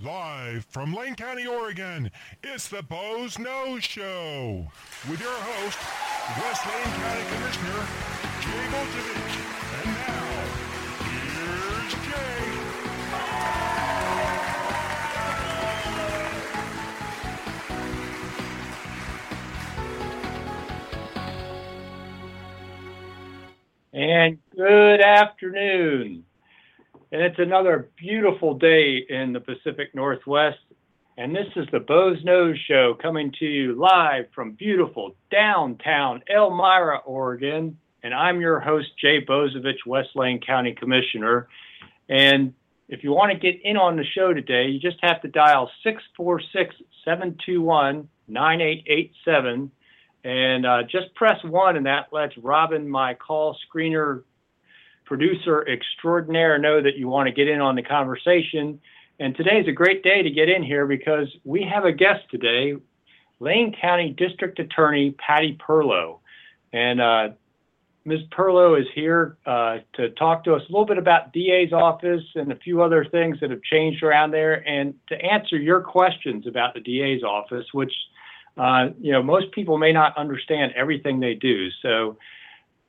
Live from Lane County, Oregon, it's the Boze Noze Show with your host, West Lane County Commissioner Jay Bozievich. And now, here's Jay. And good afternoon. And it's another beautiful day in the Pacific Northwest. And this is the Boze Noze Show coming to you live from beautiful downtown Elmira, Oregon. And I'm your host, Jay Bozievich, West Lane County Commissioner. And if you want to get in on the show today, you just have to dial 646 721 9887 and uh, just press one, and that lets Robin, my call screener producer extraordinaire, know that you want to get in on the conversation. And today is a great day to get in here because we have a guest today, Lane County District Attorney Patty Perlow. And uh, Ms. Perlow is here uh, to talk to us a little bit about DA's office and a few other things that have changed around there and to answer your questions about the DA's office, which uh, you know, most people may not understand everything they do. So,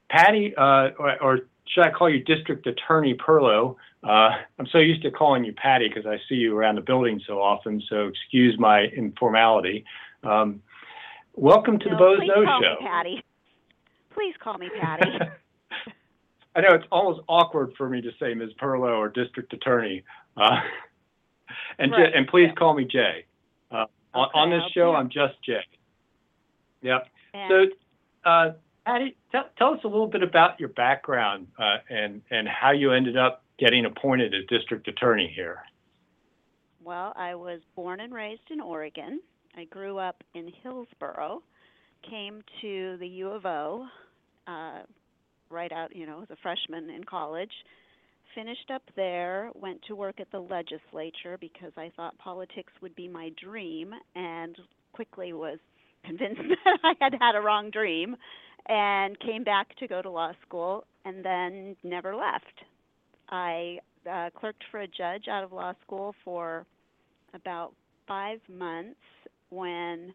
Patty, uh, or, or, should I call you District Attorney Perlow? Uh, I'm so used to calling you Patty because I see you around the building so often. So, excuse my informality. Um, welcome to no, the Boze please call Show. Me Patty. Please call me Patty. I know it's almost awkward for me to say Ms. Perlow or District Attorney. Uh, and, Right. and please Yeah. call me Jay. Uh, on, Okay, on this show, do- I'm just Jay. Yep. And So, Patty, tell, tell us a little bit about your background uh, and and how you ended up getting appointed as district attorney here. well, I was born and raised in Oregon. I grew up in Hillsboro, came to the U of O uh, right out, you know, as a freshman in college. Finished up there, went to work at the legislature because I thought politics would be my dream, and quickly was convinced that I had had a wrong dream, and came back to go to law school, and then never left. I uh, clerked for a judge out of law school for about five months when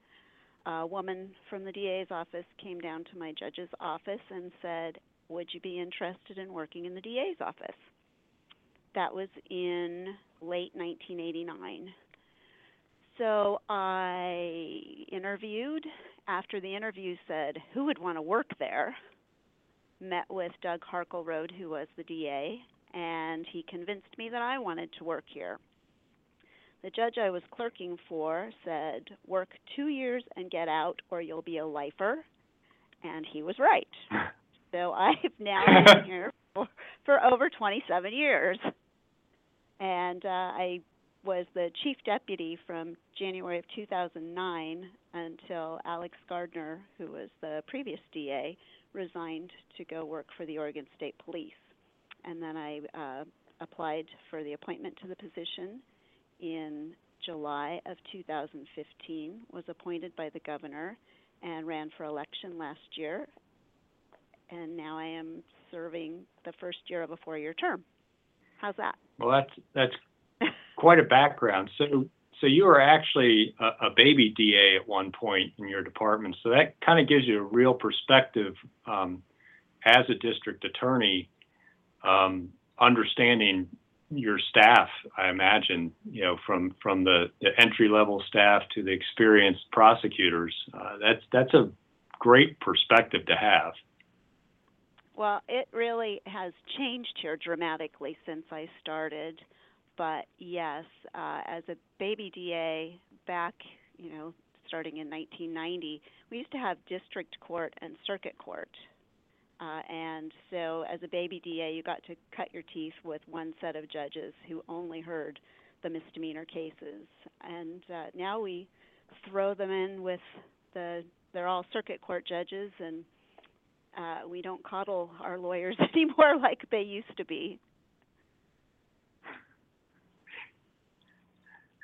a woman from the DA's office came down to my judge's office and said, Would you be interested in working in the DA's office? That was in late 1989. So I interviewed. After the interview, said, Who would want to work there? Met with Doug Harcleroad, who was the DA, and he convinced me that I wanted to work here. The judge I was clerking for said, Work two years and get out, or you'll be a lifer. And he was right. So I've now been here for, for over 27 years. And uh, I was the chief deputy from January of 2009 until Alex Gardner, who was the previous DA, resigned to go work for the Oregon State Police. And then I uh, applied for the appointment to the position in July of 2015, was appointed by the governor, and ran for election last year. And now I am serving the first year of a four year term. How's that? Well, that's that's quite a background. So, so you were actually a, a baby DA at one point in your department. So that kind of gives you a real perspective um, as a district attorney, um, understanding your staff. I imagine, you know, from from the, the entry level staff to the experienced prosecutors. Uh, that's that's a great perspective to have. Well, it really has changed here dramatically since I started. But yes, uh, as a baby DA back, you know, starting in 1990, we used to have district court and circuit court. Uh, and so, as a baby DA, you got to cut your teeth with one set of judges who only heard the misdemeanor cases. And uh, now we throw them in with the, they're all circuit court judges and Uh, we don't coddle our lawyers anymore like they used to be.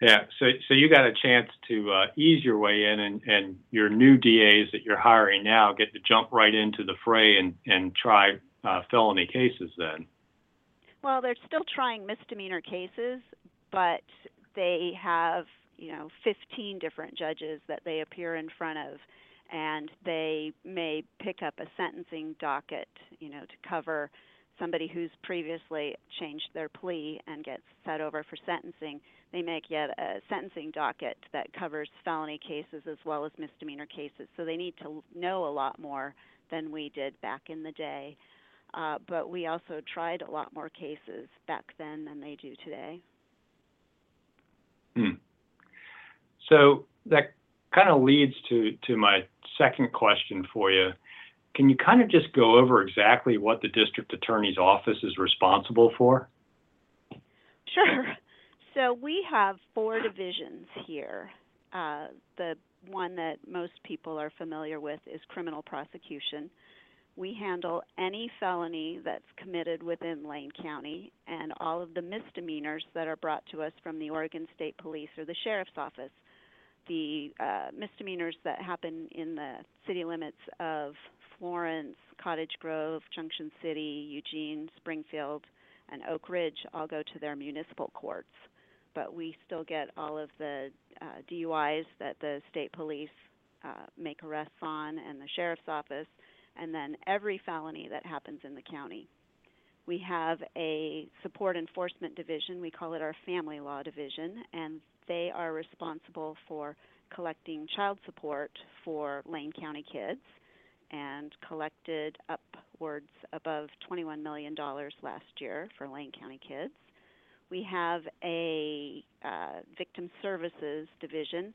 Yeah, so so you got a chance to uh, ease your way in, and, and your new DAs that you're hiring now get to jump right into the fray and and try uh, felony cases. Then. Well, they're still trying misdemeanor cases, but they have you know 15 different judges that they appear in front of, and they may pick up a sentencing docket, you know, to cover somebody who's previously changed their plea and gets set over for sentencing, they make yet a sentencing docket that covers felony cases as well as misdemeanor cases. So they need to know a lot more than we did back in the day. Uh, but we also tried a lot more cases back then than they do today. Hmm. So that kind of leads to, to my second question for you. Can you kind of just go over exactly what the district attorney's office is responsible for? Sure. So we have four divisions here. Uh, the one that most people are familiar with is criminal prosecution. We handle any felony that's committed within Lane County and all of the misdemeanors that are brought to us from the Oregon State Police or the Sheriff's Office. The uh, misdemeanors that happen in the city limits of Florence, Cottage Grove, Junction City, Eugene, Springfield, and Oakridge all go to their municipal courts. But we still get all of the uh, DUIs that the state police uh, make arrests on and the sheriff's office, and then every felony that happens in the county. We have a support enforcement division, we call it our family law division, and they are responsible for collecting child support for Lane County kids and collected upwards above $21 million last year for Lane County kids. We have a uh, victim services division.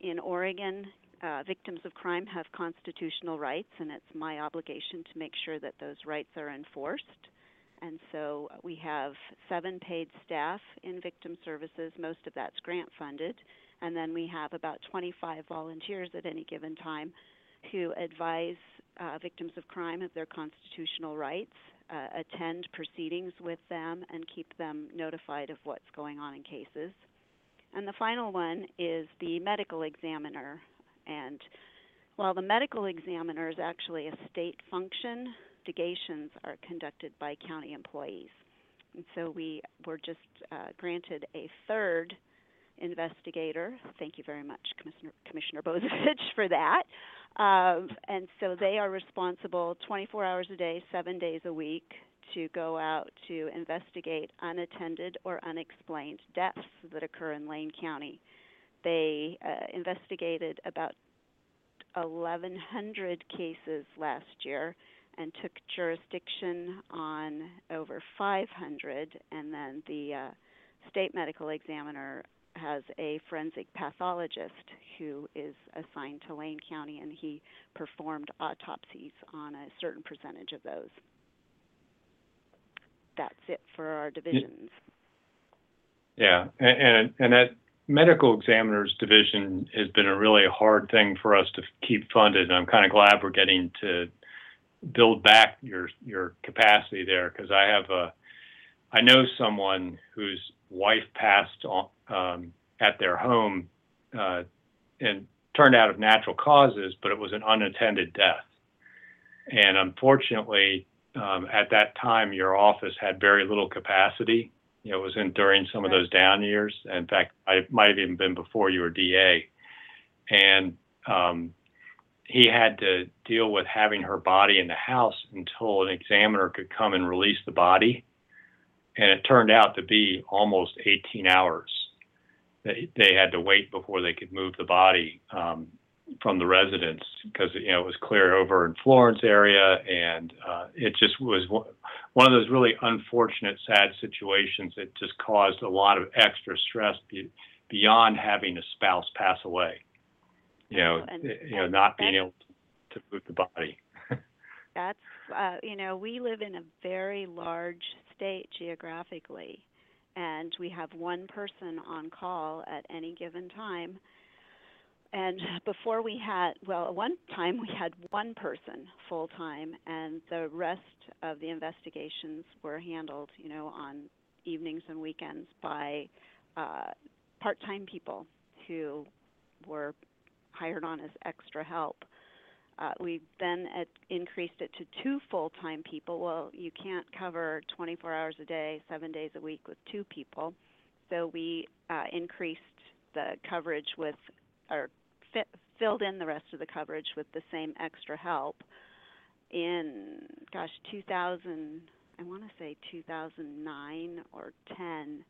In Oregon, uh, victims of crime have constitutional rights, and it's my obligation to make sure that those rights are enforced. And so we have seven paid staff in victim services. Most of that's grant funded. And then we have about 25 volunteers at any given time who advise uh, victims of crime of their constitutional rights, uh, attend proceedings with them, and keep them notified of what's going on in cases. And the final one is the medical examiner. And while the medical examiner is actually a state function, investigations are conducted by county employees. And so we were just uh, granted a third investigator. Thank you very much, Commissioner, Commissioner Bozievich, for that. Um, and so they are responsible 24 hours a day, seven days a week, to go out to investigate unattended or unexplained deaths that occur in Lane County. They uh, investigated about 1,100 cases last year and took jurisdiction on over 500, and then the uh, state medical examiner has a forensic pathologist who is assigned to Lane County, and he performed autopsies on a certain percentage of those. That's it for our divisions. Yeah, and and, and that medical examiners division has been a really hard thing for us to keep funded. And I'm kind of glad we're getting to build back your your capacity there because I have a I know someone whose wife passed on, um, at their home uh, and turned out of natural causes, but it was an unattended death. And unfortunately, um, at that time, your office had very little capacity. You know, it was in during some of those down years. In fact, I might have even been before you were DA. And um, he had to deal with having her body in the house until an examiner could come and release the body. And it turned out to be almost 18 hours that they had to wait before they could move the body um, from the residence because you know it was clear over in Florence area, and uh, it just was one of those really unfortunate, sad situations that just caused a lot of extra stress be, beyond having a spouse pass away you know, and, you know, not being able to move the body. that's, uh, you know, we live in a very large state geographically, and we have one person on call at any given time. and before we had, well, at one time we had one person full time, and the rest of the investigations were handled, you know, on evenings and weekends by uh, part time people who were hired on as extra help. Uh, we then at, increased it to two full time people. Well, you can't cover 24 hours a day, seven days a week with two people. So we uh, increased the coverage with, or fit, filled in the rest of the coverage with the same extra help. In, gosh, 2000, I want to say 2009 or 10,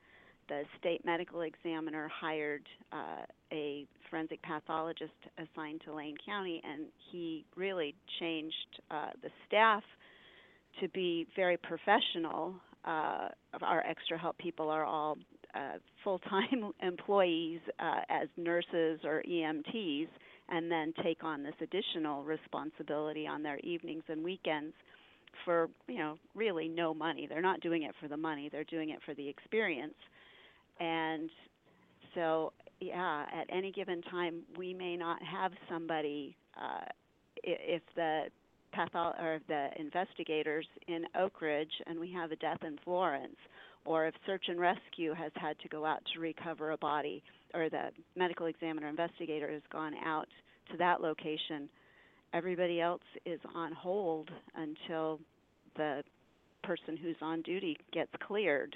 the state medical examiner hired uh, a forensic pathologist assigned to Lane County, and he really changed uh, the staff to be very professional. Uh, our extra help people are all uh, full-time employees uh, as nurses or EMTs, and then take on this additional responsibility on their evenings and weekends for you know really no money. They're not doing it for the money; they're doing it for the experience. And so, yeah, at any given time, we may not have somebody uh, if the patho- or the investigators in Oakridge and we have a death in Florence or if search and rescue has had to go out to recover a body, or the medical examiner investigator has gone out to that location, everybody else is on hold until the person who's on duty gets cleared.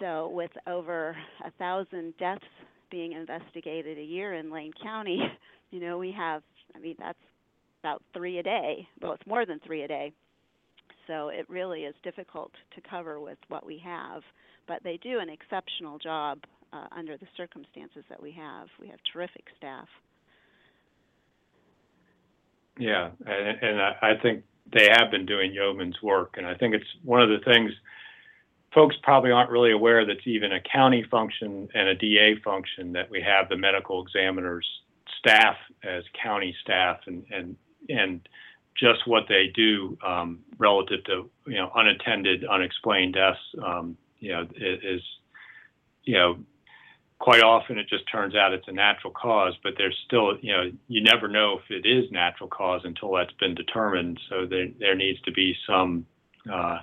So, with over a thousand deaths being investigated a year in Lane County, you know, we have, I mean, that's about three a day. Well, it's more than three a day so it really is difficult to cover with what we have. But they do an exceptional job uh, under the circumstances that we have. We have terrific staff. Yeah, and, and I think they have been doing yeoman's work, and I think it's one of the things folks probably aren't really aware that's even a county function and a DA function that we have the medical examiners staff as county staff and and and just what they do um, relative to you know unattended, unexplained deaths. Um, you know is you know quite often it just turns out it's a natural cause, but there's still you know you never know if it is natural cause until that's been determined. So there there needs to be some uh,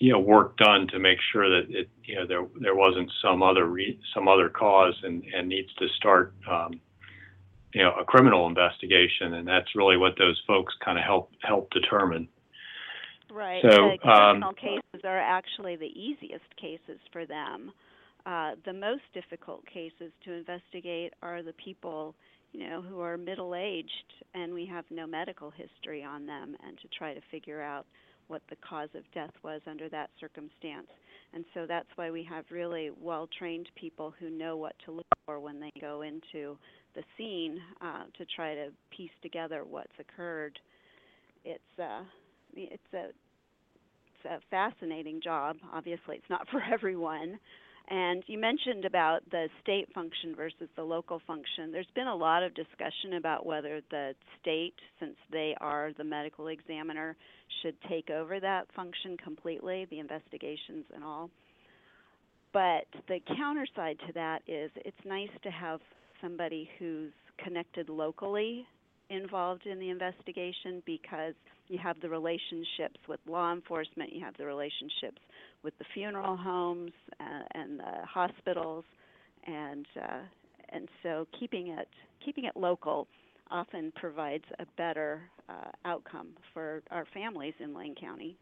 you know work done to make sure that it you know there there wasn't some other re- some other cause and and needs to start um, you know a criminal investigation, and that's really what those folks kind of help help determine. Right. So, the criminal um, cases are actually the easiest cases for them. Uh, the most difficult cases to investigate are the people, you know, who are middle aged and we have no medical history on them, and to try to figure out what the cause of death was under that circumstance. And so that's why we have really well trained people who know what to look for when they go into the scene uh, to try to piece together what's occurred. It's uh, it's a it's a fascinating job. Obviously, it's not for everyone. And you mentioned about the state function versus the local function. There's been a lot of discussion about whether the state, since they are the medical examiner, should take over that function completely, the investigations and all. But the counter side to that is it's nice to have somebody who's connected locally involved in the investigation because you have the relationships with law enforcement, you have the relationships with the funeral homes uh, and the hospitals, and uh, and so keeping it keeping it local often provides a better uh, outcome for our families in Lane County.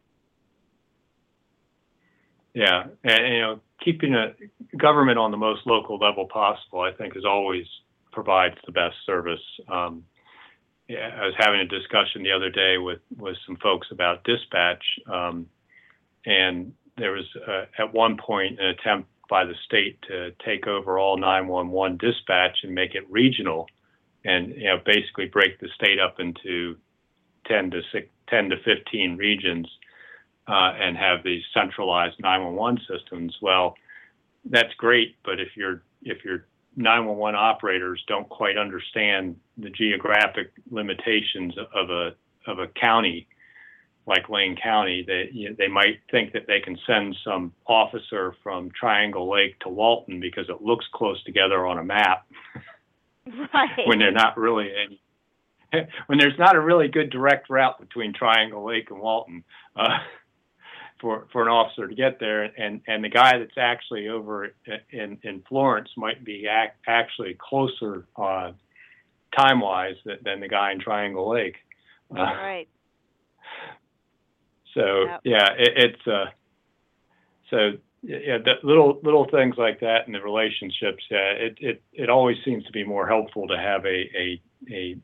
Yeah, and you know, keeping a government on the most local level possible, I think, is always provides the best service. Um, I was having a discussion the other day with with some folks about dispatch, um, and there was uh, at one point an attempt by the state to take over all 911 dispatch and make it regional, and you know basically break the state up into 10 to 6, 10 to 15 regions uh, and have these centralized 911 systems. Well, that's great, but if your if your 911 operators don't quite understand the geographic limitations of a of a county like Lane County, they you know, they might think that they can send some officer from Triangle Lake to Walton because it looks close together on a map. Right. when they're not really any when there's not a really good direct route between Triangle Lake and Walton uh, for for an officer to get there, and and the guy that's actually over in in Florence might be ac- actually closer uh, time wise than, than the guy in Triangle Lake. Uh, right. So Yep. yeah, it, it's uh, so yeah, the little little things like that in the relationships. Yeah, it it it always seems to be more helpful to have a a a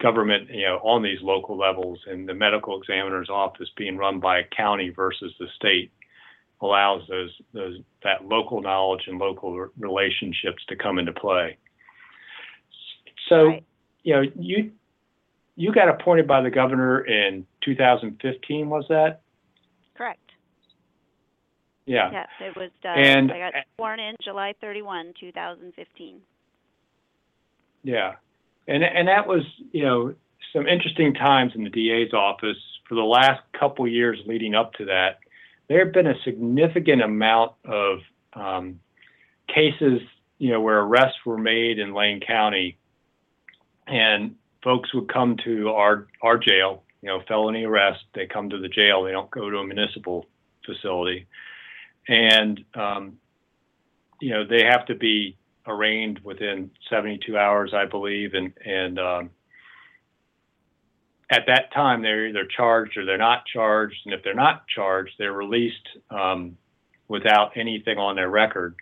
government, you know, on these local levels, and the medical examiner's office being run by a county versus the state allows those those that local knowledge and local re- relationships to come into play. So, Right. you know, you you got appointed by the governor in 2015, was that? Correct. Yeah. Yes, it was. Uh, And- I got sworn in July 31, 2015. Yeah, and and that was you know some interesting times in the DA's office for the last couple years leading up to that. There have been a significant amount of um, cases, you know, where arrests were made in Lane County, and folks would come to our our jail, you know, felony arrest. They come to the jail. They don't go to a municipal facility, and um, you know they have to be arraigned within 72 hours, I believe, and and um, at that time they're either charged or they're not charged, and if they're not charged, they're released um, without anything on their record.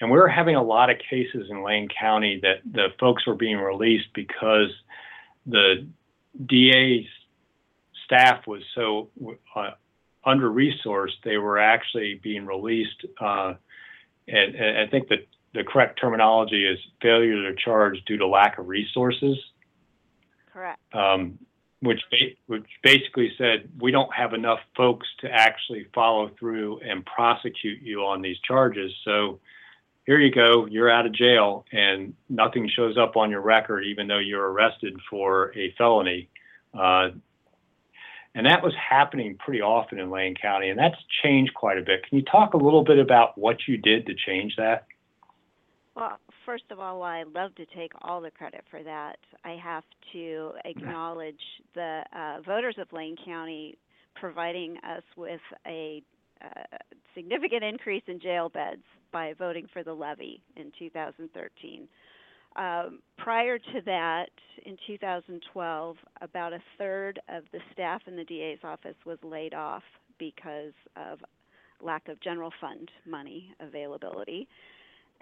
And we were having a lot of cases in Lane County that the folks were being released because the DA's staff was so uh, under resourced, they were actually being released. Uh, and, and I think that the correct terminology is failure to charge due to lack of resources, Correct. um, which ba- which basically said we don't have enough folks to actually follow through and prosecute you on these charges. So here you go, you're out of jail, and nothing shows up on your record, even though you're arrested for a felony. Uh, and that was happening pretty often in Lane County, and that's changed quite a bit. Can you talk a little bit about what you did to change that? Well, first of all, while I love to take all the credit for that, I have to acknowledge the uh, voters of Lane County providing us with a uh, significant increase in jail beds by voting for the levy in 2013. Um, prior to that, in 2012, about a third of the staff in the DA's office was laid off because of lack of general fund money availability.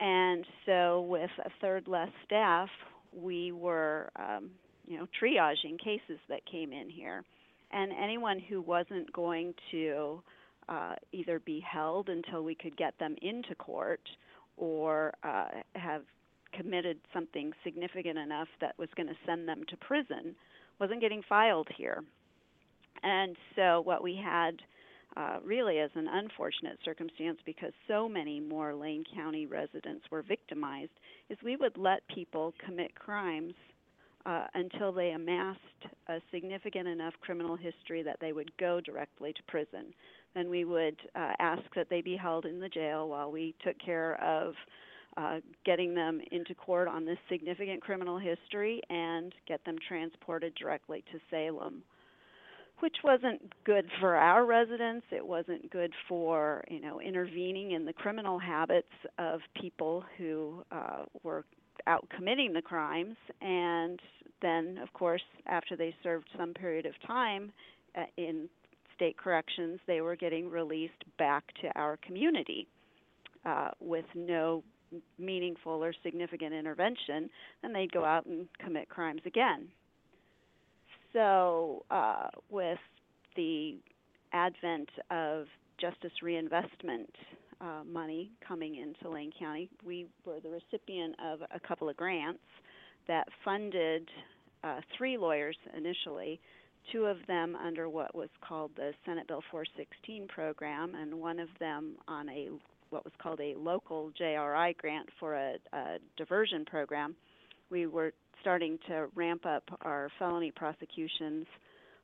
And so, with a third less staff, we were, um, you know, triaging cases that came in here, and anyone who wasn't going to uh, either be held until we could get them into court, or uh, have committed something significant enough that was going to send them to prison, wasn't getting filed here. And so, what we had uh, really as an unfortunate circumstance because so many more Lane County residents were victimized is we would let people commit crimes uh, until they amassed a significant enough criminal history that they would go directly to prison. Then we would uh, ask that they be held in the jail while we took care of uh, getting them into court on this significant criminal history and get them transported directly to Salem which wasn't good for our residents. It wasn't good for you know intervening in the criminal habits of people who uh, were out committing the crimes. And then, of course, after they served some period of time uh, in state corrections, they were getting released back to our community uh, with no meaningful or significant intervention. Then they'd go out and commit crimes again so uh, with the advent of justice reinvestment uh, money coming into Lane County, we were the recipient of a couple of grants that funded uh, three lawyers initially, two of them under what was called the Senate Bill 416 program, and one of them on a what was called a local JRI grant for a, a diversion program. We were starting to ramp up our felony prosecutions.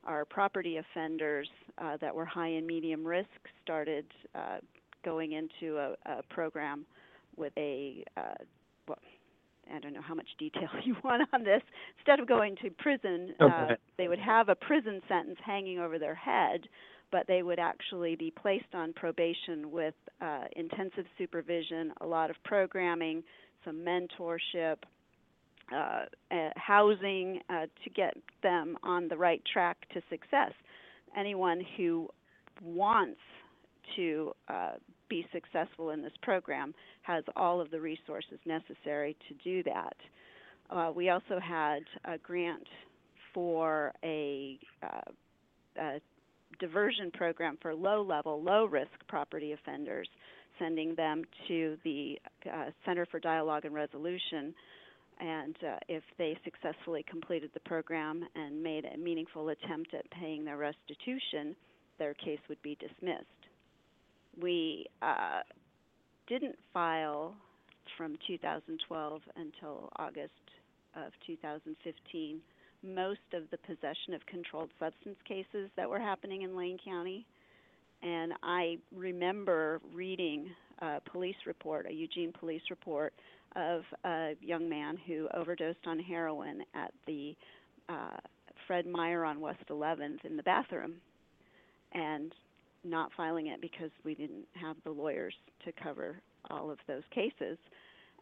Our property offenders uh, that were high and medium risk started uh, going into a, a program with a uh, well, I don't know how much detail you want on this. Instead of going to prison, okay. uh, they would have a prison sentence hanging over their head, but they would actually be placed on probation with uh, intensive supervision, a lot of programming, some mentorship, uh, uh, housing uh, to get them on the right track to success. Anyone who wants to uh, be successful in this program has all of the resources necessary to do that. Uh, we also had a grant for a, a diversion program for low level, low risk property offenders, sending them to the Center for Dialogue and Resolution. And uh, if they successfully completed the program and made a meaningful attempt at paying their restitution, their case would be dismissed. We uh, didn't file from 2012 until August of 2015 most of the possession of controlled substance cases that were happening in Lane County. And I remember reading a police report, a Eugene police report, of a young man who overdosed on heroin at the uh, Fred Meyer on West 11th in the bathroom. And not filing it because we didn't have the lawyers to cover all of those cases.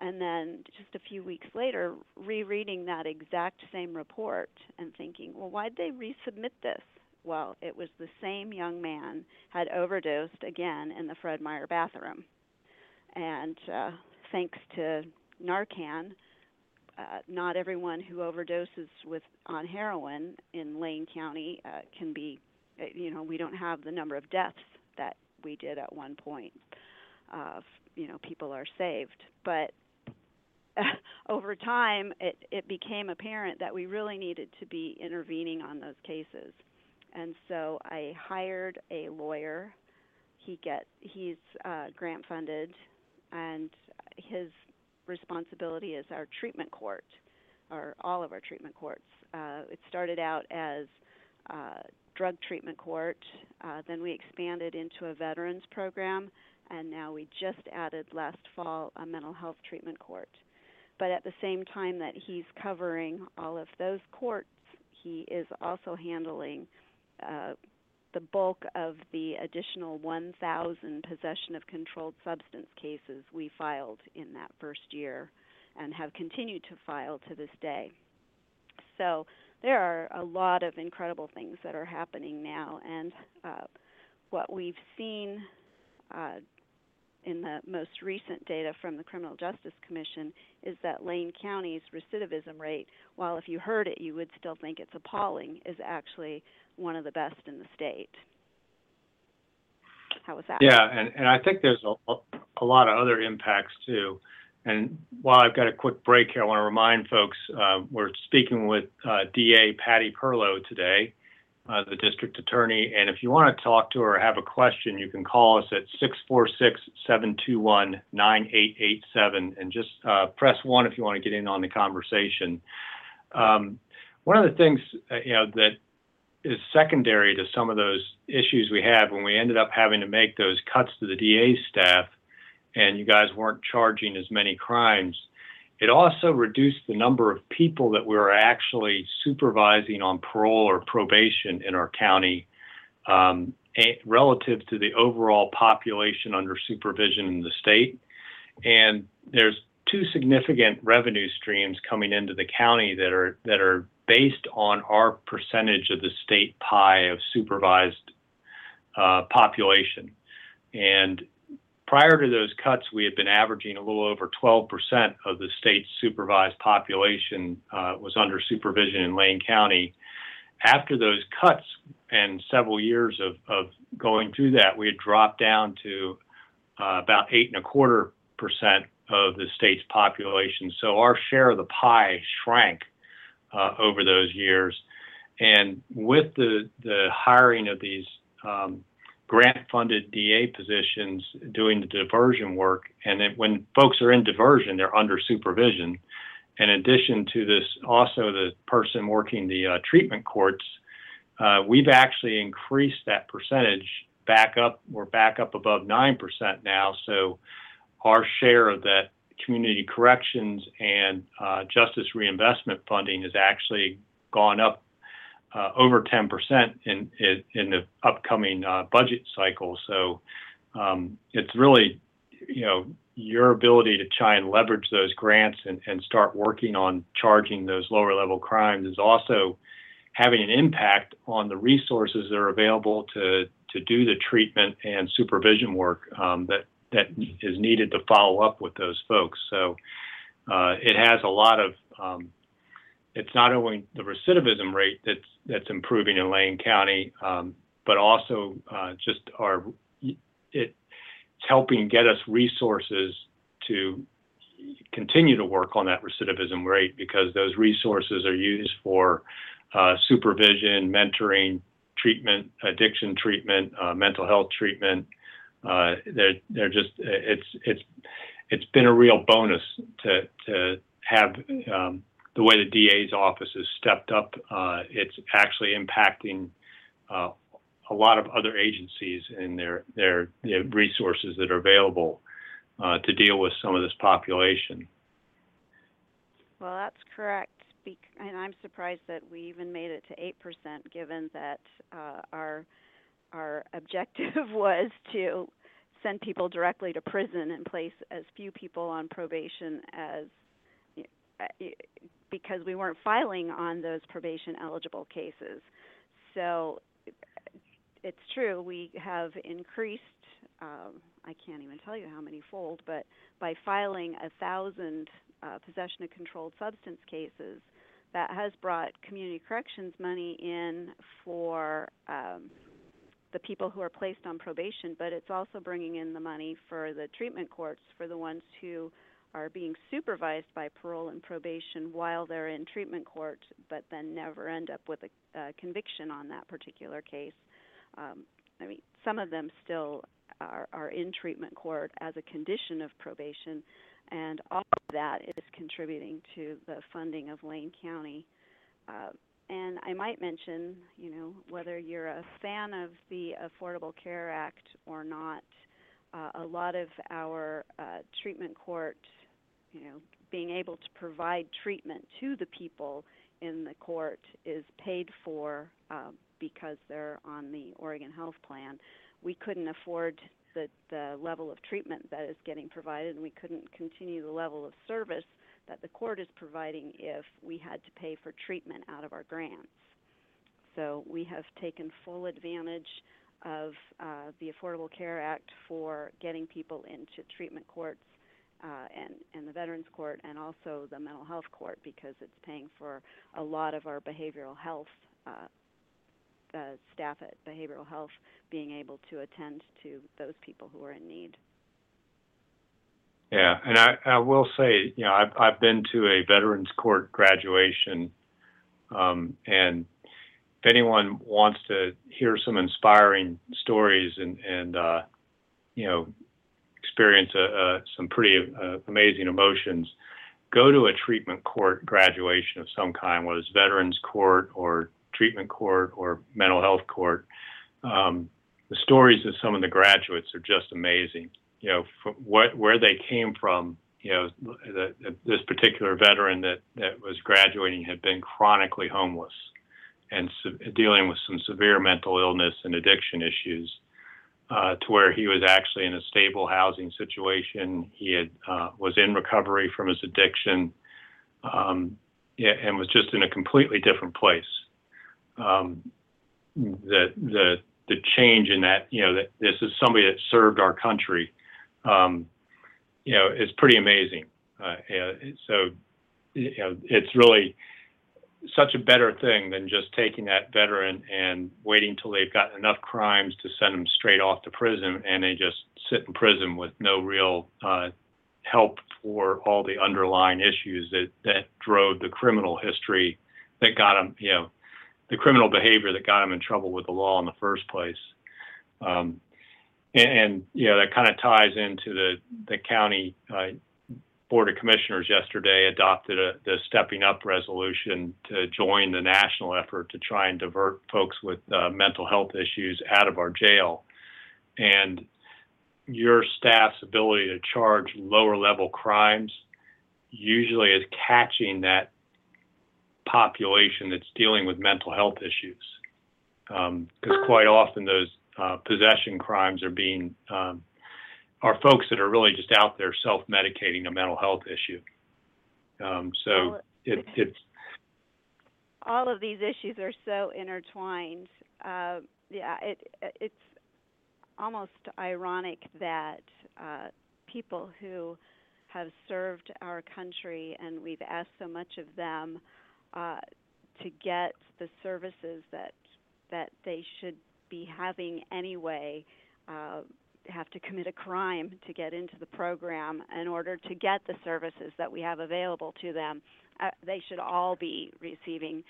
And then just a few weeks later, rereading that exact same report and thinking, well, why'd they resubmit this? Well, it was the same young man had overdosed again in the Fred Meyer bathroom. And uh, thanks to Narcan, uh, not everyone who overdoses with on heroin in Lane County uh, can be uh, you know, we don't have the number of deaths that we did at one point. Uh, you know, people are saved, but over time, it it became apparent that we really needed to be intervening on those cases, and so I hired a lawyer. He get he's uh, grant funded, and his responsibility is our treatment court, or all of our treatment courts. Uh, it started out as uh, drug treatment court. Uh, then we expanded into a veterans program, and now we just added last fall a mental health treatment court. But at the same time that he's covering all of those courts, he is also handling uh, the bulk of the additional 1,000 possession of controlled substance cases we filed in that first year and have continued to file to this day. So there are a lot of incredible things that are happening now, and uh, what we've seen uh, in the most recent data from the Criminal Justice Commission is that Lane County's recidivism rate, while if you heard it you would still think it's appalling, is actually one of the best in the state. How was that? Yeah, and, and I think there's a, a lot of other impacts too. And while I've got a quick break here, I want to remind folks uh, we're speaking with uh, DA Patty Perlow today, uh, the district attorney. And if you want to talk to her or have a question, you can call us at 646 721 9887 and just uh, press one if you want to get in on the conversation. Um, one of the things uh, you know that is secondary to some of those issues we had when we ended up having to make those cuts to the DA staff and you guys weren't charging as many crimes. It also reduced the number of people that we were actually supervising on parole or probation in our county um, relative to the overall population under supervision in the state. And there's two significant revenue streams coming into the county that are that are based on our percentage of the state pie of supervised uh, population. And prior to those cuts, we had been averaging a little over 12% of the state's supervised population uh, was under supervision in Lane County. After those cuts and several years of, of going through that, we had dropped down to uh, about eight and a quarter percent of the state's population. So our share of the pie shrank uh, over those years. And with the, the hiring of these um, grant funded DA positions doing the diversion work. And then when folks are in diversion, they're under supervision. In addition to this, also the person working the uh, treatment courts, uh, we've actually increased that percentage back up. We're back up above 9% now. So our share of that community corrections and uh, justice reinvestment funding has actually gone up over 10% in, the upcoming uh, budget cycle. So um, it's really, you know, your ability to try and leverage those grants and, and start working on charging those lower level crimes is also having an impact on the resources that are available to, to do the treatment and supervision work um, that, that is needed to follow up with those folks. So uh, it has a lot of um, it's not only the recidivism rate that's that's improving in Lane County, um, but also uh, just our it, it's helping get us resources to continue to work on that recidivism rate because those resources are used for uh, supervision, mentoring, treatment, addiction treatment, uh, mental health treatment. Uh, they're they're just it's it's it's been a real bonus to to have um, the way the DA's office has stepped up, uh, it's actually impacting uh, a lot of other agencies and their, their, their resources that are available uh, to deal with some of this population. Well, that's correct. And I'm surprised that we even made it to 8%, given that uh, our our objective was to send people directly to prison and place as few people on probation as because we weren't filing on those probation eligible cases. So it's true, we have increased, um, I can't even tell you how many fold, but by filing a thousand uh, possession of controlled substance cases, that has brought community corrections money in for um, the people who are placed on probation, but it's also bringing in the money for the treatment courts for the ones who are being supervised by parole and probation while they're in treatment court, but then never end up with a, a conviction on that particular case. Um, I mean, some of them still are, are in treatment court as a condition of probation, and all of that is contributing to the funding of Lane County. Uh, and I might mention, you know, whether you're a fan of the Affordable Care Act or not, uh, a lot of our uh, treatment court you know, being able to provide treatment to the people in the court is paid for um, because they're on the Oregon Health Plan. We couldn't afford the, the level of treatment that is getting provided, and we couldn't continue the level of service that the court is providing if we had to pay for treatment out of our grants. So we have taken full advantage of uh, the Affordable Care Act for getting people into treatment courts uh, and, and the Veterans Court and also the Mental Health Court because it's paying for a lot of our behavioral health uh, uh, staff at behavioral health being able to attend to those people who are in need. Yeah, and I, I will say, you know, I've, I've been to a Veterans Court graduation, um, and if anyone wants to hear some inspiring stories and, and uh, you know, experience a, a, some pretty uh, amazing emotions, go to a treatment court graduation of some kind, whether it's veterans court or treatment court or mental health court. Um, the stories of some of the graduates are just amazing. You know, what where they came from. You know, the, the, this particular veteran that that was graduating had been chronically homeless and dealing with some severe mental illness and addiction issues uh, to where he was actually in a stable housing situation. He had uh, was in recovery from his addiction, um, and was just in a completely different place. Um, the the the change in that you know that this is somebody that served our country, um, you know, is pretty amazing. Uh, so you know, it's really such a better thing than just taking that veteran and waiting till they've got enough crimes to send them straight off to prison and they just sit in prison with no real uh, help for all the underlying issues that, that drove the criminal history that got them, you know, the criminal behavior that got them in trouble with the law in the first place. Um, and, and, you know, that kind of ties into the, the county uh, Board of Commissioners yesterday adopted a, the Stepping Up resolution to join the national effort to try and divert folks with uh, mental health issues out of our jail. And your staff's ability to charge lower level crimes usually is catching that population that's dealing with mental health issues. Because um, quite often those uh, possession crimes are being um, are folks that are really just out there self-medicating a mental health issue. Um, so well, it, it's all of these issues are so intertwined. Uh, yeah, it it's almost ironic that uh, people who have served our country and we've asked so much of them uh, to get the services that that they should be having anyway uh, have to commit a crime to get into the program in order to get the services that we have available to them. Uh, they should all be receiving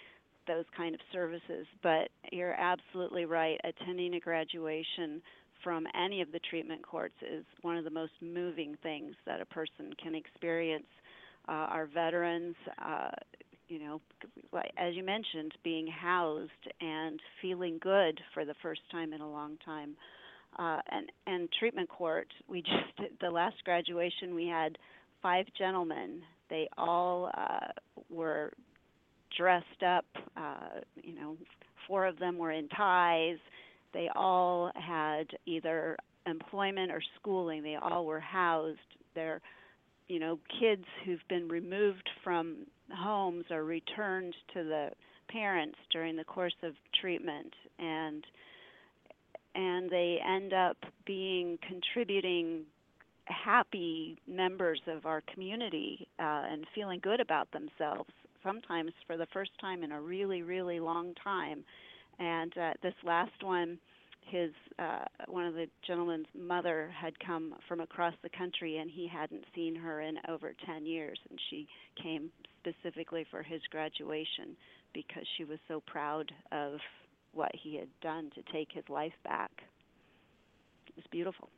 those kind of services. But you're absolutely right. Attending a graduation from any of the treatment courts is one of the most moving things that a person can experience. Uh, our veterans, uh, you know, as you mentioned, being housed and feeling good for the first time in a long time. Uh, and and treatment court, we just the last graduation we had five gentlemen. They all uh, were dressed up. Uh, you know, four of them were in ties. They all had either employment or schooling. They all were housed. They're, you know, kids who've been removed from homes are returned to the parents during the course of treatment and and they end up being contributing happy members of our community uh, and feeling good about themselves sometimes for the first time in a really really long time. And uh, this last one his uh, one of the gentleman's mother had come from across the country and he hadn't seen her in over 10 years. And she came specifically for his graduation because she was so proud of what he had done to take his life back. It was beautiful.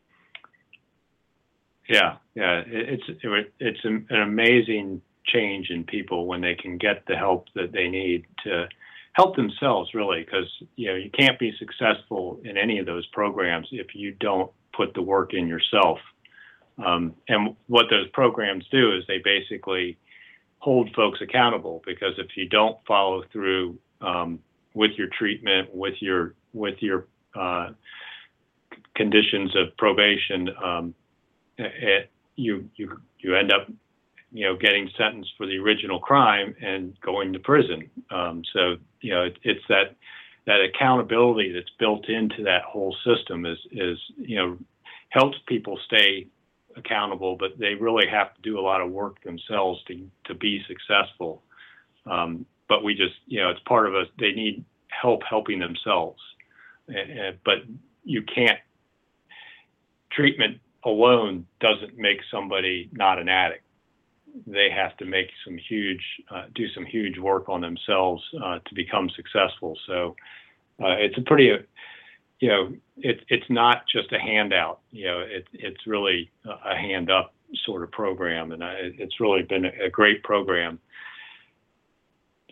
Yeah yeah it's it, it's an amazing change in people when they can get the help that they need to help themselves really because you know you can't be successful in any of those programs if you don't put the work in yourself. Um, and what those programs do is they basically hold folks accountable because if you don't follow through um, with your treatment with your with your uh, conditions of probation um, it, you you you end up you know, getting sentenced for the original crime and going to prison. Um, so, you know, it, it's that that accountability that's built into that whole system is is you know helps people stay accountable, but they really have to do a lot of work themselves to to be successful. Um, but we just, you know, it's part of us. They need help helping themselves, and, but you can't treatment alone doesn't make somebody not an addict they have to make some huge, uh, do some huge work on themselves uh, to become successful. So uh, it's a pretty, you know, it, it's not just a handout. You know, it, it's really a hand up sort of program, and I, it's really been a, great program.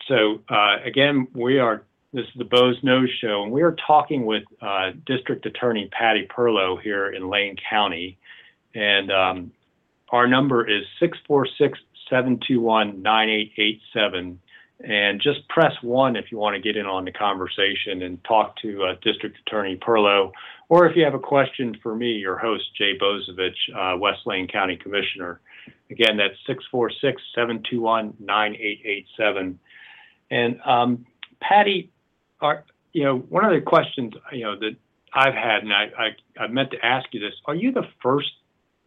So uh, again, we are. This is the Boze Noze Show, and we are talking with uh, District Attorney Patty Perlow here in Lane County, and um, our number is 646 721 9887. And just press one if you want to get in on the conversation and talk to uh, District Attorney Perlow, or if you have a question for me, your host, Jay Bozievich, uh, West Lane County Commissioner. Again, that's 646 721 9887. And um, Patty, are, you know, one of the questions, you know, that I've had, and I, I, I meant to ask you this, are you the first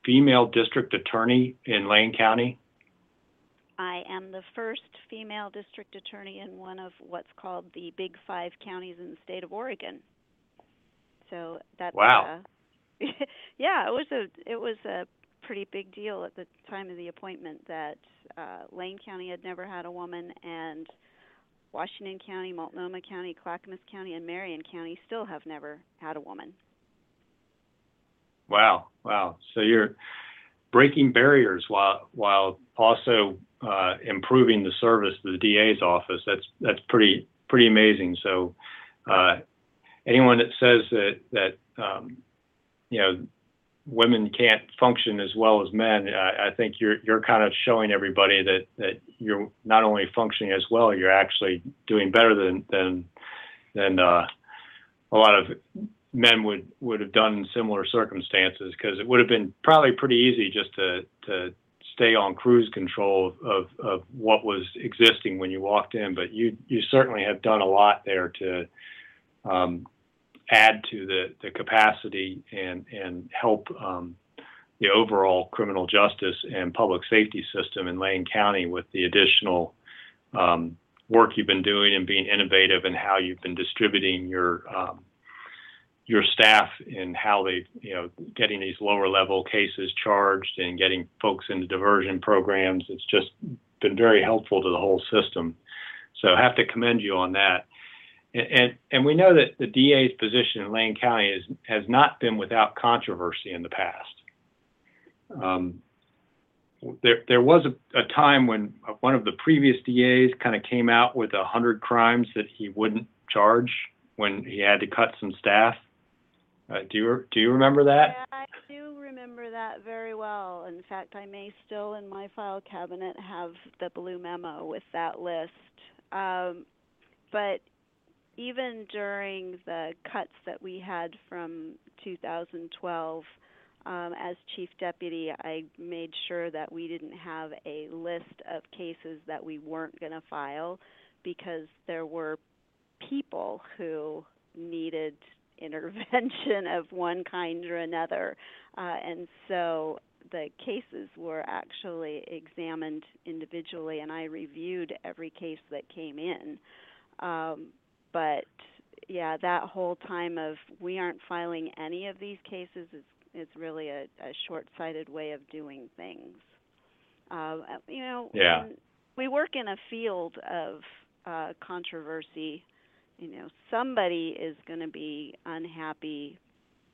female district attorney in Lane County? I am the first female district attorney in one of what's called the Big Five counties in the state of Oregon. So that's wow. Uh, yeah, it was a it was a pretty big deal at the time of the appointment that uh, Lane County had never had a woman, and Washington County, Multnomah County, Clackamas County, and Marion County still have never had a woman. Wow, wow. So you're breaking barriers while while also uh, improving the service of the DA's office. That's that's pretty pretty amazing. So uh, anyone that says that that um, you know women can't function as well as men. I, I think you're you're kind of showing everybody that that you're not only functioning as well, you're actually doing better than than than uh, a lot of men would would have done in similar circumstances because it would have been probably pretty easy just to to stay on cruise control of, of what was existing when you walked in but you you certainly have done a lot there to um, add to the, the capacity and and help um, the overall criminal justice and public safety system in Lane County with the additional um, work you've been doing and being innovative and how you've been distributing your um, your staff in how they, you know, getting these lower level cases charged and getting folks into diversion programs. It's just been very helpful to the whole system. So I have to commend you on that. And, and, we know that the DA's position in Lane County is, has not been without controversy in the past. Um, there, there was a, a, time when one of the previous DAs kind of came out with a hundred crimes that he wouldn't charge when he had to cut some staff. Uh, do you do you remember that? Yeah, I do remember that very well. In fact, I may still in my file cabinet have the blue memo with that list. Um, but even during the cuts that we had from 2012, um, as chief deputy, I made sure that we didn't have a list of cases that we weren't going to file because there were people who needed intervention of one kind or another. Uh, and so the cases were actually examined individually, and I reviewed every case that came in. Um, but yeah, that whole time of we aren't filing any of these cases is is really a, a short-sighted way of doing things. Uh, you know, yeah. we work in a field of uh, controversy you know somebody is going to be unhappy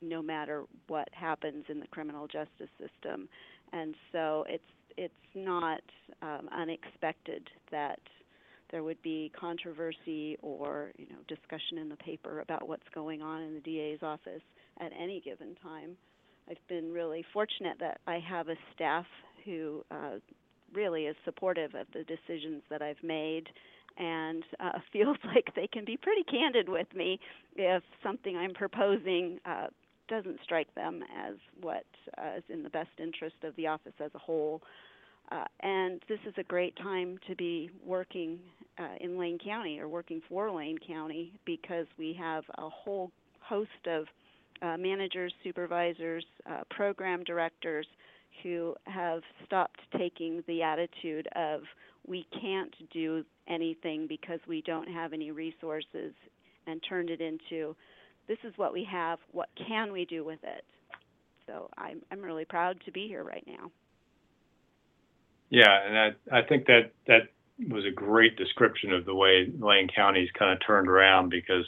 no matter what happens in the criminal justice system and so it's it's not um, unexpected that there would be controversy or you know discussion in the paper about what's going on in the DA's office at any given time. I've been really fortunate that I have a staff who uh, really is supportive of the decisions that I've made and uh, feels like they can be pretty candid with me if something I'm proposing uh, doesn't strike them as what uh, is in the best interest of the office as a whole. Uh, and this is a great time to be working uh, in Lane County or working for Lane County because we have a whole host of uh, managers, supervisors, uh, program directors who have stopped taking the attitude of we can't do anything because we don't have any resources and turned it into this is what we have, what can we do with it? So I'm I'm really proud to be here right now. Yeah, and I I think that that was a great description of the way Lane County's kind of turned around because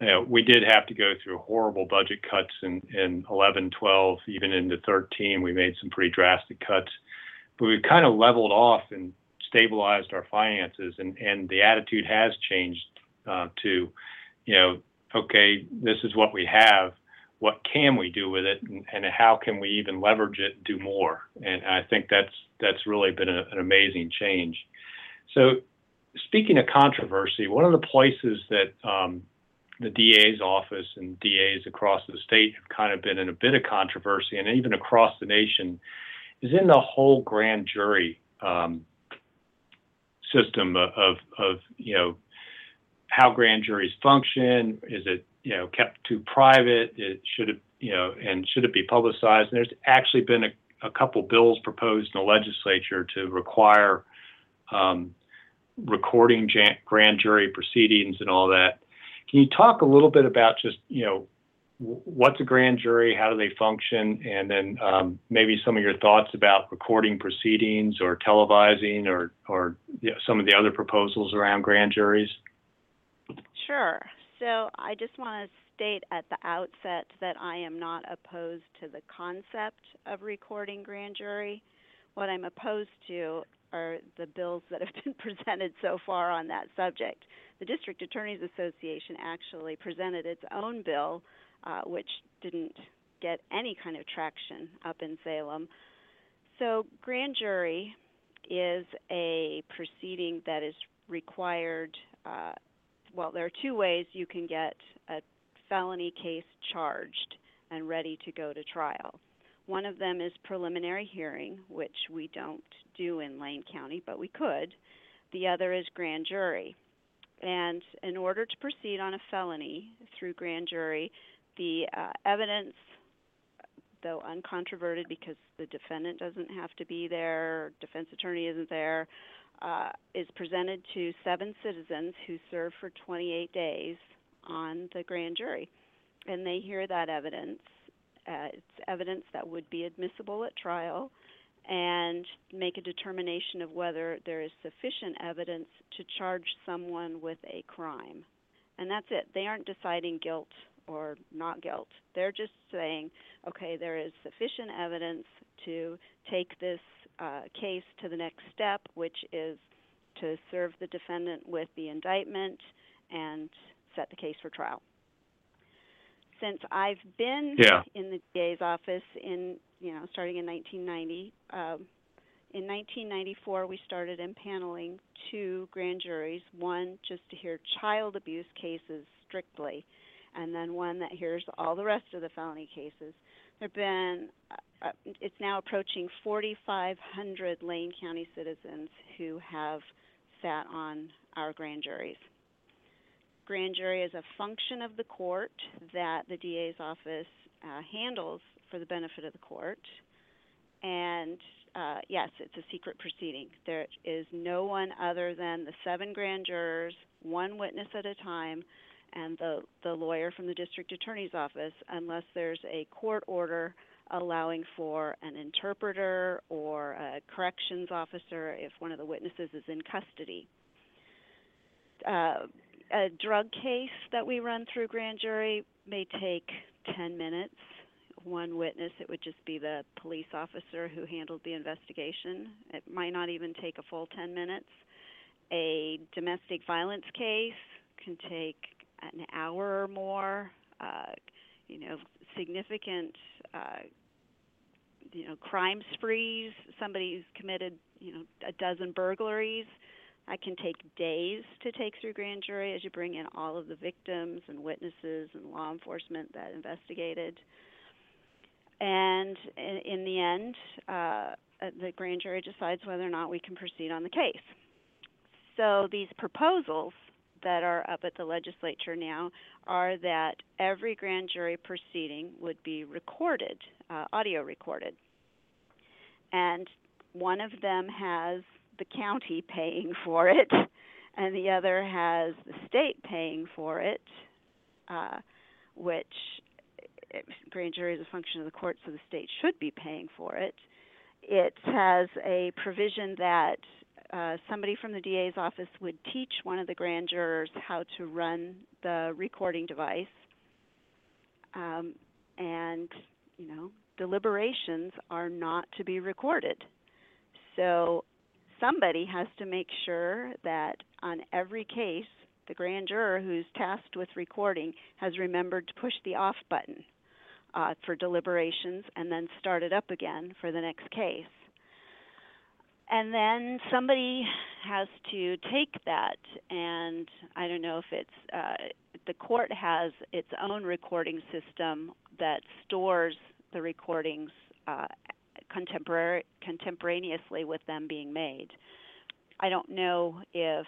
you know, we did have to go through horrible budget cuts in, in 11, 12, even into 13. We made some pretty drastic cuts, but we kind of leveled off and stabilized our finances, and and the attitude has changed uh, to, you know, okay, this is what we have. What can we do with it, and, and how can we even leverage it do more? And I think that's that's really been a, an amazing change. So, speaking of controversy, one of the places that um, the DA's office and DAs across the state have kind of been in a bit of controversy, and even across the nation, is in the whole grand jury um, system of, of you know how grand juries function. Is it you know kept too private? It should it you know and should it be publicized? And there's actually been a, a couple bills proposed in the legislature to require um, recording grand jury proceedings and all that. Can you talk a little bit about just you know what's a grand jury, how do they function, and then um, maybe some of your thoughts about recording proceedings or televising or, or you know, some of the other proposals around grand juries? Sure. So I just want to state at the outset that I am not opposed to the concept of recording grand jury. What I'm opposed to are the bills that have been presented so far on that subject. The District Attorneys Association actually presented its own bill uh, which didn't get any kind of traction up in Salem. So, grand jury is a proceeding that is required. Uh, well, there are two ways you can get a felony case charged and ready to go to trial. One of them is preliminary hearing, which we don't do in Lane County, but we could. The other is grand jury. And in order to proceed on a felony through grand jury, the uh, evidence, though uncontroverted because the defendant doesn't have to be there, defense attorney isn't there, uh, is presented to seven citizens who serve for 28 days on the grand jury. And they hear that evidence. Uh, it's evidence that would be admissible at trial and make a determination of whether there is sufficient evidence to charge someone with a crime. And that's it. They aren't deciding guilt or not guilt. They're just saying, okay, there is sufficient evidence to take this uh, case to the next step, which is to serve the defendant with the indictment and set the case for trial. Since I've been yeah. in the DA's office in you know, starting in 1990. Um, in 1994, we started impaneling two grand juries, one just to hear child abuse cases strictly, and then one that hears all the rest of the felony cases. There have been, uh, uh it's now approaching 4,500 Lane County citizens who have sat on our grand juries. Grand jury is a function of the court that the DA's office uh, handles for the benefit of the court. And uh, yes, it's a secret proceeding. There is no one other than the seven grand jurors, one witness at a time, and the, the lawyer from the district attorney's office, unless there's a court order allowing for an interpreter or a corrections officer if one of the witnesses is in custody. Uh, a drug case that we run through grand jury may take 10 minutes one witness, it would just be the police officer who handled the investigation. It might not even take a full 10 minutes. A domestic violence case can take an hour or more. Uh, you know, significant, uh, you know, crime sprees. Somebody's committed, you know, a dozen burglaries. That can take days to take through grand jury as you bring in all of the victims and witnesses and law enforcement that investigated and in, in the end, uh, the grand jury decides whether or not we can proceed on the case. So these proposals that are up at the legislature now are that every grand jury proceeding would be recorded, uh, audio recorded. And one of them has the county paying for it, and the other has the state paying for it, uh, which grand jury is a function of the court, so the state should be paying for it. It has a provision that uh, somebody from the DA's office would teach one of the grand jurors how to run the recording device. Um, and, you know, deliberations are not to be recorded. So somebody has to make sure that on every case, the grand juror who's tasked with recording has remembered to push the off button uh, for deliberations and then start it up again for the next case. And then somebody has to take that, and I don't know if it's uh, the court has its own recording system that stores the recordings uh, contemporary, contemporaneously with them being made. I don't know if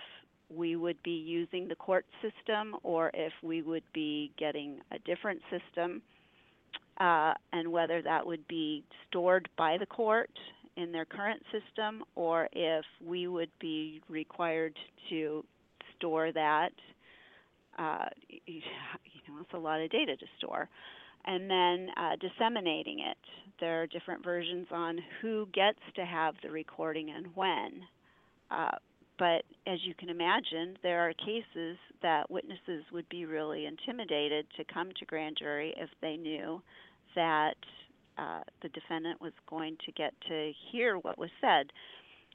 we would be using the court system or if we would be getting a different system uh, and whether that would be stored by the court in their current system or if we would be required to store that. Uh, you know, it's a lot of data to store. And then uh, disseminating it. There are different versions on who gets to have the recording and when. Uh, but as you can imagine, there are cases that witnesses would be really intimidated to come to grand jury if they knew that uh, the defendant was going to get to hear what was said.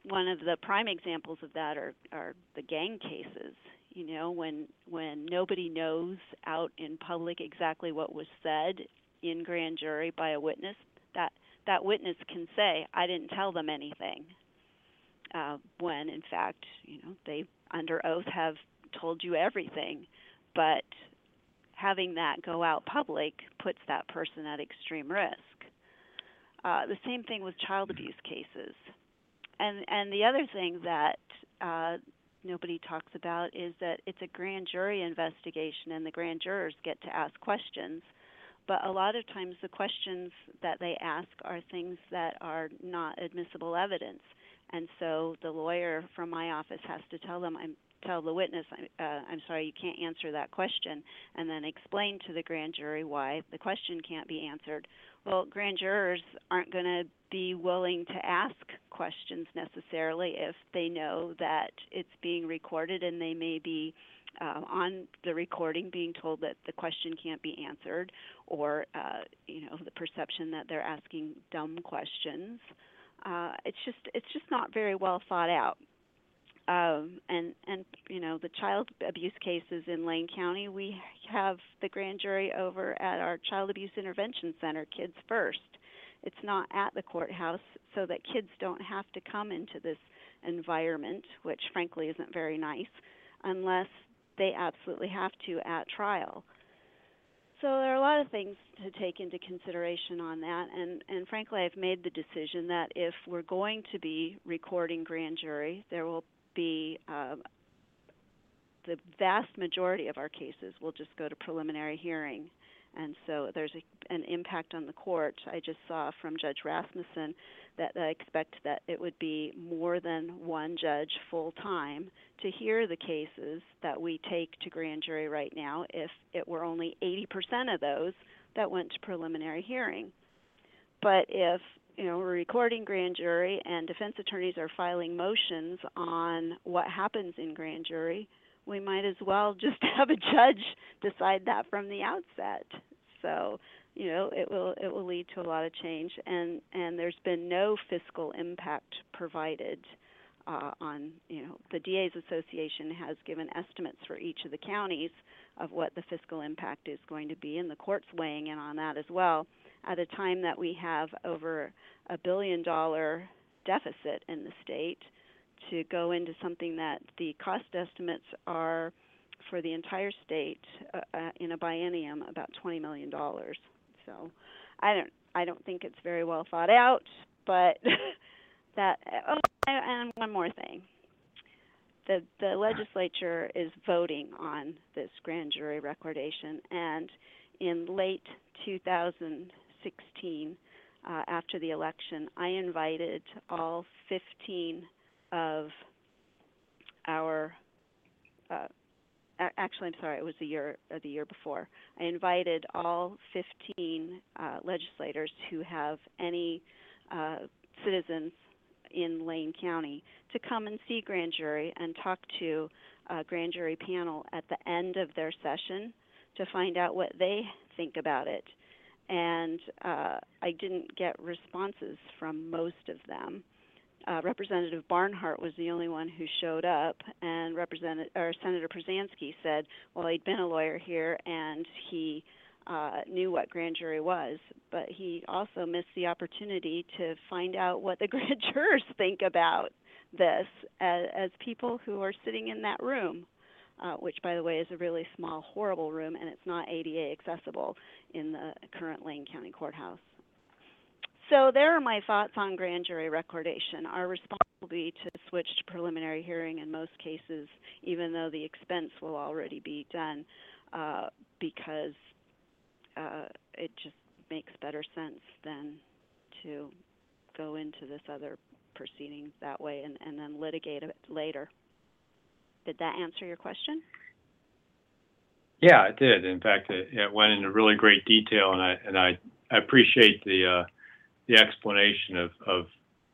One of the prime examples of that are, are the gang cases. You know, when when nobody knows out in public exactly what was said, in grand jury by a witness, that that witness can say, "I didn't tell them anything," uh, when in fact, you know, they under oath have told you everything. But having that go out public puts that person at extreme risk. Uh, the same thing with child abuse cases. And and the other thing that uh, nobody talks about is that it's a grand jury investigation and the grand jurors get to ask questions. But a lot of times the questions that they ask are things that are not admissible evidence. And so the lawyer from my office has to tell them, I'm tell the witness, uh, I'm sorry, you can't answer that question, and then explain to the grand jury why the question can't be answered. Well, grand jurors aren't going to be willing to ask questions necessarily if they know that it's being recorded and they may be uh, on the recording being told that the question can't be answered or uh, you know the perception that they're asking dumb questions uh, it's just it's just not very well thought out um, and and you know the child abuse cases in Lane County, we have the grand jury over at our child abuse intervention center, Kids First. It's not at the courthouse, so that kids don't have to come into this environment, which frankly isn't very nice, unless they absolutely have to at trial. So there are a lot of things to take into consideration on that, and and frankly, I've made the decision that if we're going to be recording grand jury, there will be um, the vast majority of our cases will just go to preliminary hearing. And so there's a, an impact on the court. I just saw from Judge Rasmussen that I expect that it would be more than one judge full time to hear the cases that we take to grand jury right now if it were only 80% of those that went to preliminary hearing. But if you know, we're recording grand jury and defense attorneys are filing motions on what happens in grand jury, we might as well just have a judge decide that from the outset. So, you know, it will it will lead to a lot of change and and there's been no fiscal impact provided uh, on, you know, the DA's association has given estimates for each of the counties of what the fiscal impact is going to be and the court's weighing in on that as well at a time that we have over a billion dollar deficit in the state to go into something that the cost estimates are for the entire state uh, uh, in a biennium about 20 million dollars. So I don't I don't think it's very well thought out, but that oh and one more thing. The the legislature is voting on this grand jury recordation and in late 2016, uh, after the election, I invited all 15 of our uh, actually, I'm sorry, it was the year uh, the year before. I invited all 15 uh, legislators who have any uh, citizens in Lane County to come and see grand jury and talk to a grand jury panel at the end of their session to find out what they think about it and uh, I didn't get responses from most of them. Uh, Representative Barnhart was the only one who showed up, and Representative or Senator Prozanski said, "Well, he'd been a lawyer here and he uh, knew what grand jury was, but he also missed the opportunity to find out what the grand jurors think about this as, as people who are sitting in that room." uh, which, by the way, is a really small, horrible room, and it's not ADA accessible in the current Lane County Courthouse. So there are my thoughts on grand jury recordation. Our response will be to switch to preliminary hearing in most cases, even though the expense will already be done, uh, because uh, it just makes better sense than to go into this other proceeding that way and, and then litigate it later. Did that answer your question? Yeah, it did. In fact, it, it went into really great detail, and I and I, I appreciate the uh, the explanation of, of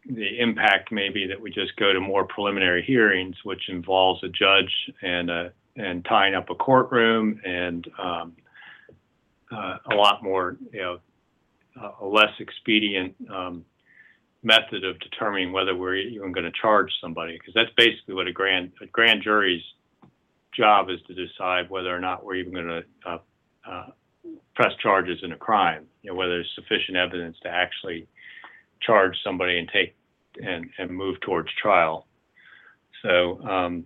the impact maybe that we just go to more preliminary hearings, which involves a judge and a, and tying up a courtroom and um, uh, a lot more, you know, a less expedient um, method of determining whether we're even going to charge somebody, because that's basically what a grand a grand jury's job is to decide whether or not we're even going to uh, uh, press charges in a crime. You know, whether there's sufficient evidence to actually charge somebody and take and and move towards trial. So um,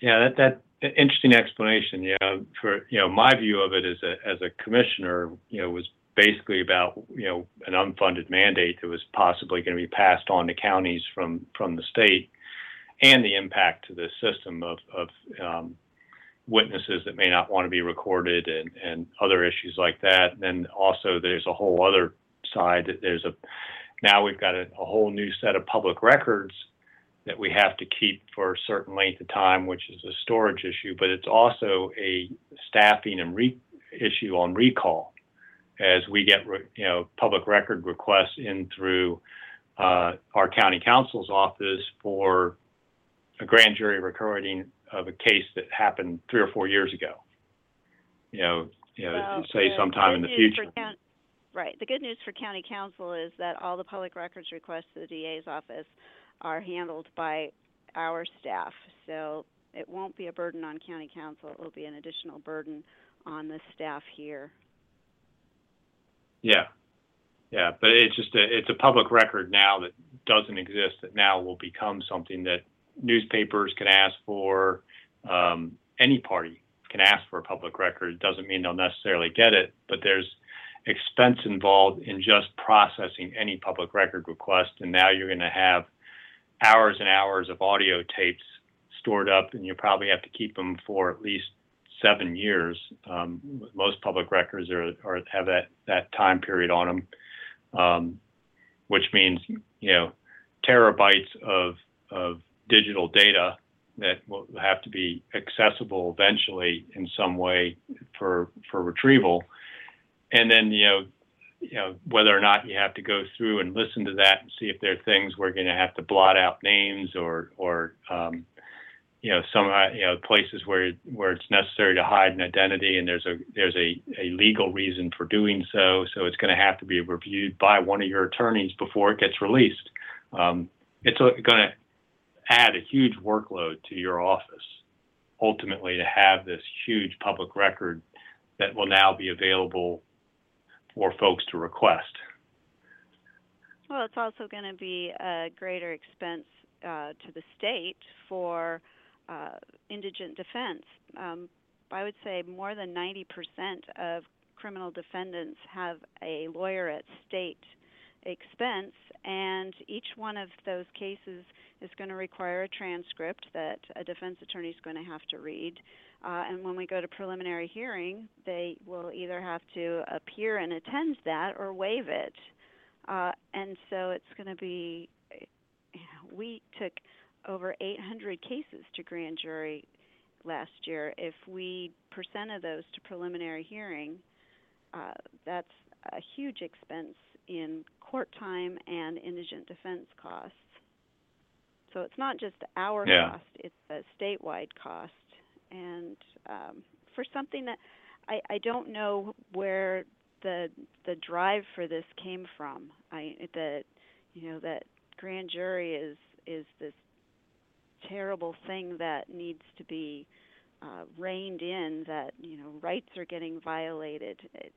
yeah, that that interesting explanation. You know, for you know my view of it as a as a commissioner, you know, was basically about you know an unfunded mandate that was possibly going to be passed on to counties from from the state, and the impact to the system of of um, witnesses that may not want to be recorded and and other issues like that. And then also there's a whole other side that there's a now we've got a, a whole new set of public records that we have to keep for a certain length of time, which is a storage issue, but it's also a staffing and re- issue on recall as we get re- you know public record requests in through uh, our county counsel's office for a grand jury recording of a case that happened three or four years ago. You know, you know, Well, say sometime in the future. coun- Right. The good news for county council is that all the public records requests to the DA's office are handled by our staff. So it won't be a burden on county council. It will be an additional burden on the staff here. Yeah, yeah, but it's just a it's a public record now that doesn't exist that now will become something that newspapers can ask for. Um, any party can ask for a public record. It doesn't mean they'll necessarily get it, but there's expense involved in just processing any public record request, and now you're going to have hours and hours of audio tapes stored up, and you probably have to keep them for at least seven years. Um, most public records are, are have that that time period on them, um, which means you know terabytes of of digital data that will have to be accessible eventually in some way for for retrieval, and then you know you know whether or not you have to go through and listen to that and see if there are things we're going to have to blot out names or or um, you know some uh, you know places where where it's necessary to hide an identity and there's a there's a, a legal reason for doing so. So it's going to have to be reviewed by one of your attorneys before it gets released. Um, it's going to add a huge workload to your office ultimately to have this huge public record that will now be available for folks to request Well, it's also going to be a greater expense uh, to the state for uh, indigent defense. Um, I would say more than 90% of criminal defendants have a lawyer at state expense, and each one of those cases is going to require a transcript that a defense attorney is going to have to read. Uh, and when we go to preliminary hearing, they will either have to appear and attend that or waive it. Uh, and so it's going to be, you know, we took over 800 cases to grand jury last year. If we presented those to preliminary hearing, uh, that's a huge expense in court time and indigent defense costs. So it's not just our Yeah. cost; it's a statewide cost. And um, for something that I, I don't know where the the drive for this came from. I that you know that grand jury is is this terrible thing that needs to be uh, reined in. That you know rights are getting violated. It,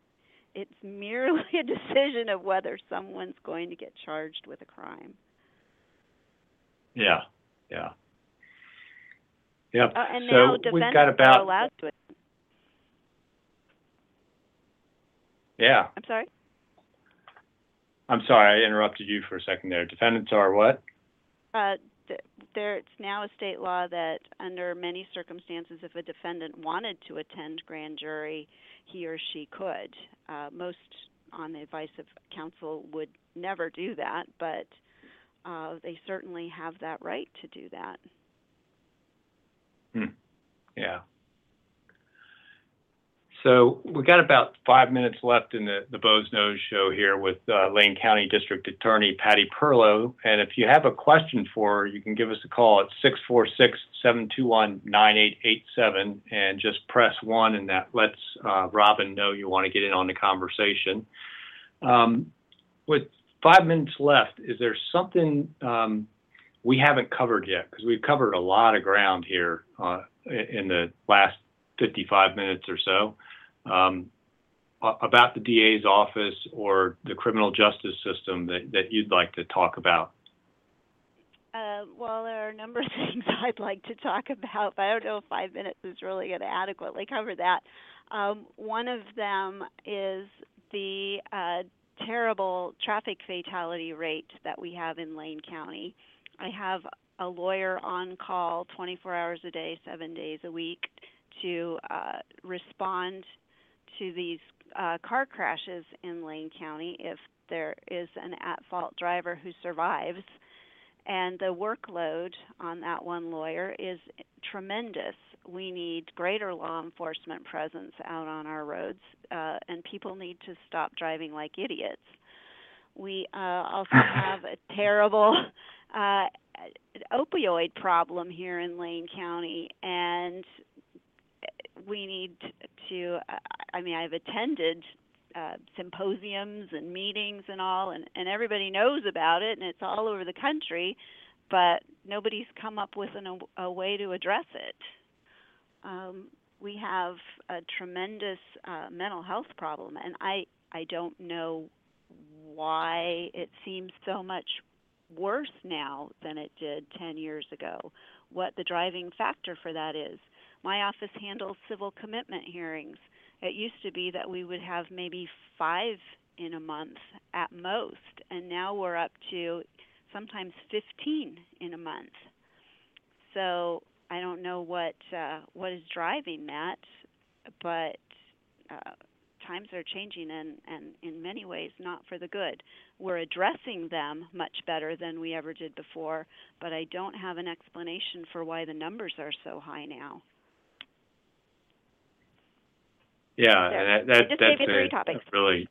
it's merely a decision of whether someone's going to get charged with a crime. yeah yeah yep Uh, and so now we've got about allowed to. yeah I'm sorry. i'm sorry i interrupted you for a second there defendants are what Uh, th- there, it's now a state law that under many circumstances, if a defendant wanted to attend grand jury, he or she could. Uh, most, on the advice of counsel, would never do that, but uh, they certainly have that right to do that. Yeah. So we got about five minutes left in the, the Boze Noze show here with uh, Lane County District Attorney Patty Perlow. And if you have a question for her, you can give us a call at 646-721-9887 and just press one and that lets uh, Robin know you want to get in on the conversation. Um, with five minutes left, is there something um, we haven't covered yet? Because we've covered a lot of ground here uh, in the last 55 minutes or so. Um, about the DA's office or the criminal justice system that, that you'd like to talk about? Uh, well, there are a number of things I'd like to talk about, but I don't know if five minutes is really going to adequately cover that. Um, one of them is the uh, terrible traffic fatality rate that we have in Lane County. I have a lawyer on call 24 hours a day, seven days a week to uh, respond to these uh, car crashes in Lane County if there is an at fault driver who survives. And the workload on that one lawyer is tremendous. We need greater law enforcement presence out on our roads, uh, and people need to stop driving like idiots. We uh, also have a terrible uh, opioid problem here in Lane County, and we need to. I mean, I've attended uh, symposiums and meetings and all, and, and everybody knows about it, and it's all over the country, but nobody's come up with an, a way to address it. Um, we have a tremendous uh, mental health problem, and I I don't know why it seems so much worse now than it did 10 years ago. What the driving factor for that is. My office handles civil commitment hearings. It used to be that we would have maybe five in a month at most, and now we're up to sometimes 15 in a month. So I don't know what uh, what is driving that, but uh, times are changing and, and in many ways not for the good. We're addressing them much better than we ever did before, but I don't have an explanation for why the numbers are so high now. Yeah, There. and that, that that's a, really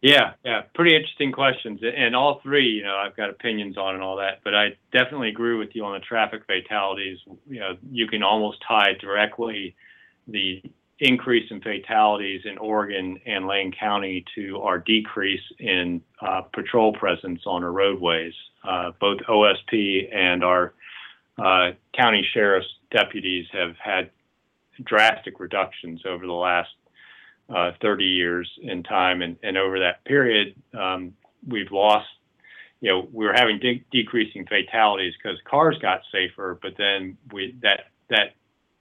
yeah, yeah, pretty interesting questions, and all three, you know, I've got opinions on and all that, but I definitely agree with you on the traffic fatalities. You know, you can almost tie directly the increase in fatalities in Oregon and Lane County to our decrease in uh, patrol presence on our roadways. Uh, both OSP and our uh, county sheriff's deputies have had drastic reductions over the last uh, 30 years in time, and, and over that period, um, we've lost. You know, we were having de- decreasing fatalities because cars got safer, but then we that that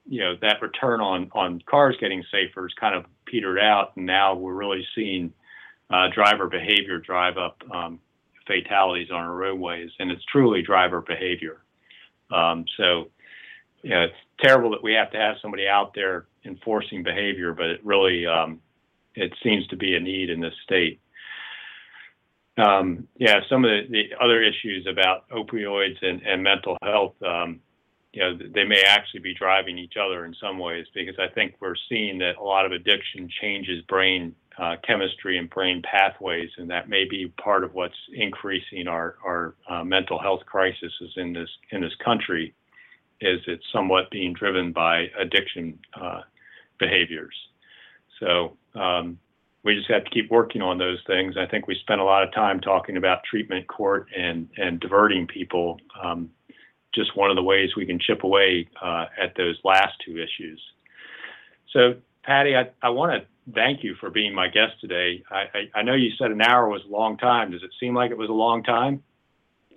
you know that return on on cars getting safer is kind of petered out, and now we're really seeing uh, driver behavior drive up um, fatalities on our roadways, and it's truly driver behavior. Um, so, you know, it's terrible that we have to have somebody out there enforcing behavior, but it really um, it seems to be a need in this state. Um, yeah, some of the, the, other issues about opioids and, and mental health, um, you know, they may actually be driving each other in some ways because I think we're seeing that a lot of addiction changes brain uh, chemistry and brain pathways, and that may be part of what's increasing our our uh, mental health crises in this in this country. Is it's somewhat being driven by addiction uh, behaviors. So um, we just have to keep working on those things. I think we spent a lot of time talking about treatment court and and diverting people. Um, just one of the ways we can chip away uh, at those last two issues. So, Patty, I, I want to thank you for being my guest today. I, I, I know you said an hour was a long time. Does it seem like it was a long time?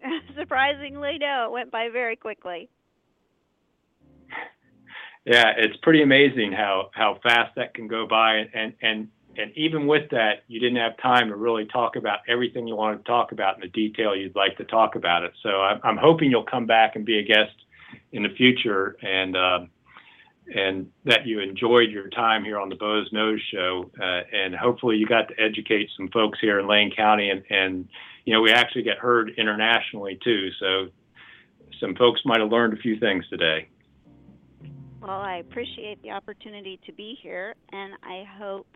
Surprisingly, no. It went by very quickly. Yeah, it's pretty amazing how how fast that can go by, and and and even with that, you didn't have time to really talk about everything you wanted to talk about in the detail you'd like to talk about it. So I'm, I'm hoping you'll come back and be a guest in the future, and uh, and that you enjoyed your time here on the Boze Noze Show, uh, and hopefully you got to educate some folks here in Lane County, and and you know we actually get heard internationally too. So some folks might have learned a few things today. Well, I appreciate the opportunity to be here, and I hope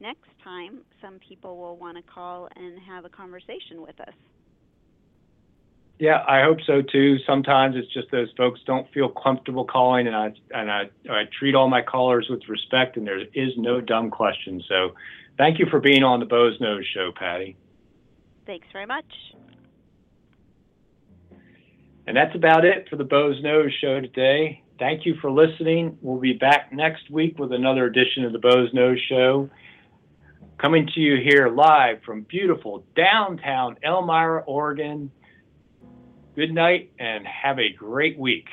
next time some people will want to call and have a conversation with us. Yeah, I hope so too. Sometimes it's just those folks don't feel comfortable calling, and I and I, I treat all my callers with respect, and there is no dumb question. So, thank you for being on the Boze Noze Show, Patty. Thanks very much. And that's about it for the Boze Noze Show today. Thank you for listening. We'll be back next week with another edition of the Boze Noze Show. Coming to you here live from beautiful downtown Elmira, Oregon. Good night and have a great week.